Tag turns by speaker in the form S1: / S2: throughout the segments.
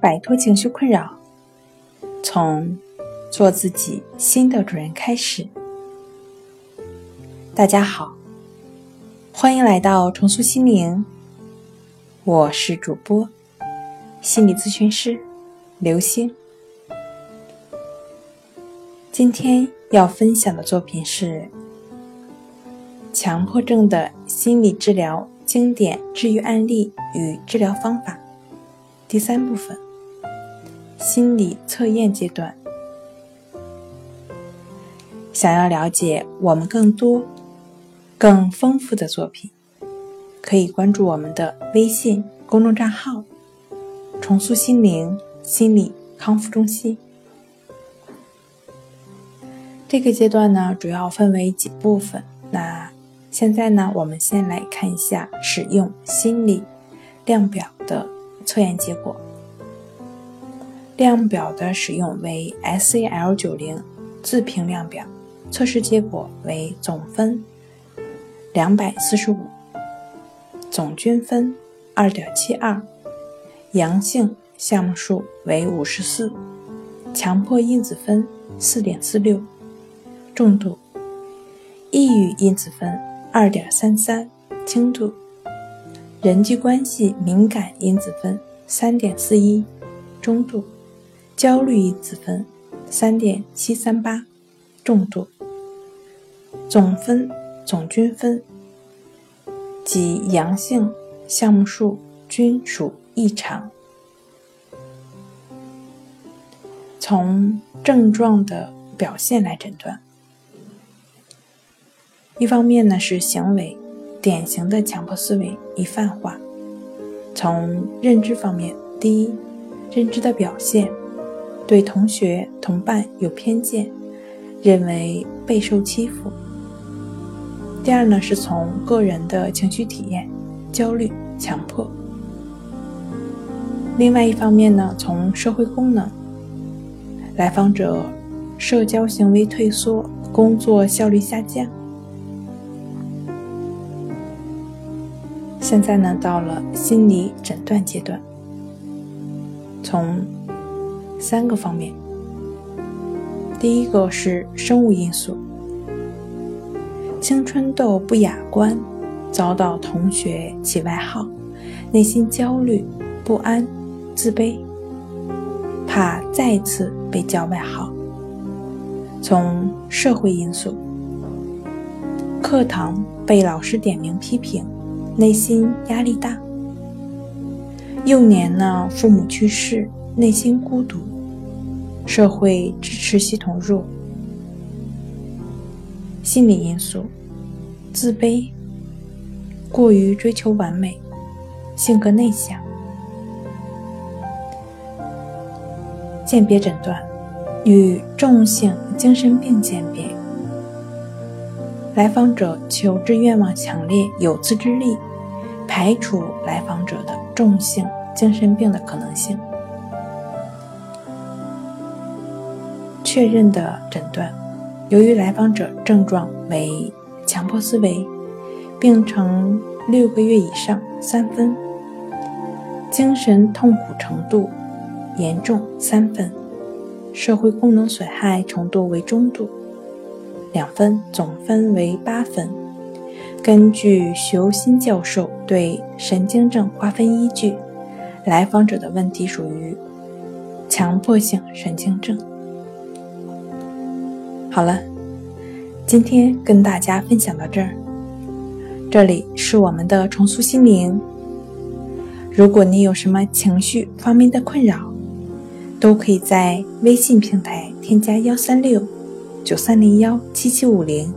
S1: 摆脱情绪困扰，从做自己新的主人开始。大家好，欢迎来到重塑心灵，我是主播心理咨询师刘星。今天要分享的作品是强迫症的心理治疗经典治愈案例与治疗方法第三部分心理测验阶段。想要了解我们更多、更丰富的作品，可以关注我们的微信公众账号“重塑心灵心理康复中心”。这个阶段呢，主要分为几部分。那现在呢，我们先来看一下使用心理量表的测验结果。量表的使用为 SAL 九零自评量表，测试结果为总分两百四十五，总均分二点七二，阳性项目数为五十四，强迫因子分四点四六。重度，抑郁因子分二点三三，轻度，人际关系敏感因子分三点四一，中度，焦虑因子分三点七三八，重度，总分总均分及阳性项目数均属异常。从症状的表现来诊断。一方面呢是行为，典型的强迫思维易泛化。从认知方面，第一，认知的表现，对同学同伴有偏见，认为备受欺负。第二呢是从个人的情绪体验，焦虑、强迫。另外一方面呢，从社会功能，来访者社交行为退缩，工作效率下降。现在呢，到了心理诊断阶段，从三个方面。第一个是生物因素，青春痘不雅观，遭到同学起外号，内心焦虑不安、自卑，怕再次被叫外号。从社会因素，课堂被老师点名批评。内心压力大，幼年呢，父母去世，内心孤独，社会支持系统弱，心理因素，自卑，过于追求完美，性格内向。鉴别诊断与重性精神病鉴别，来访者求知愿望强烈，有自制力。排除来访者的重性精神病的可能性。确认的诊断，由于来访者症状为强迫思维，病程六个月以上三分，精神痛苦程度严重三分，社会功能损害程度为中度两分，总分为八分。根据徐欧新教授对神经症划分依据，来访者的问题属于强迫性神经症。好了，今天跟大家分享到这儿。这里是我们的重塑心灵。如果你有什么情绪方面的困扰，都可以在微信平台添加幺三六九三零幺七七五零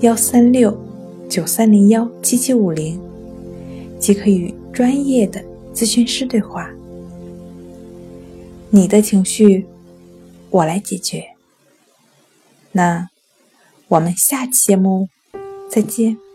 S1: 幺三六。九三零幺七七五零，即可与专业的咨询师对话。你的情绪，我来解决。那我们下期节目再见。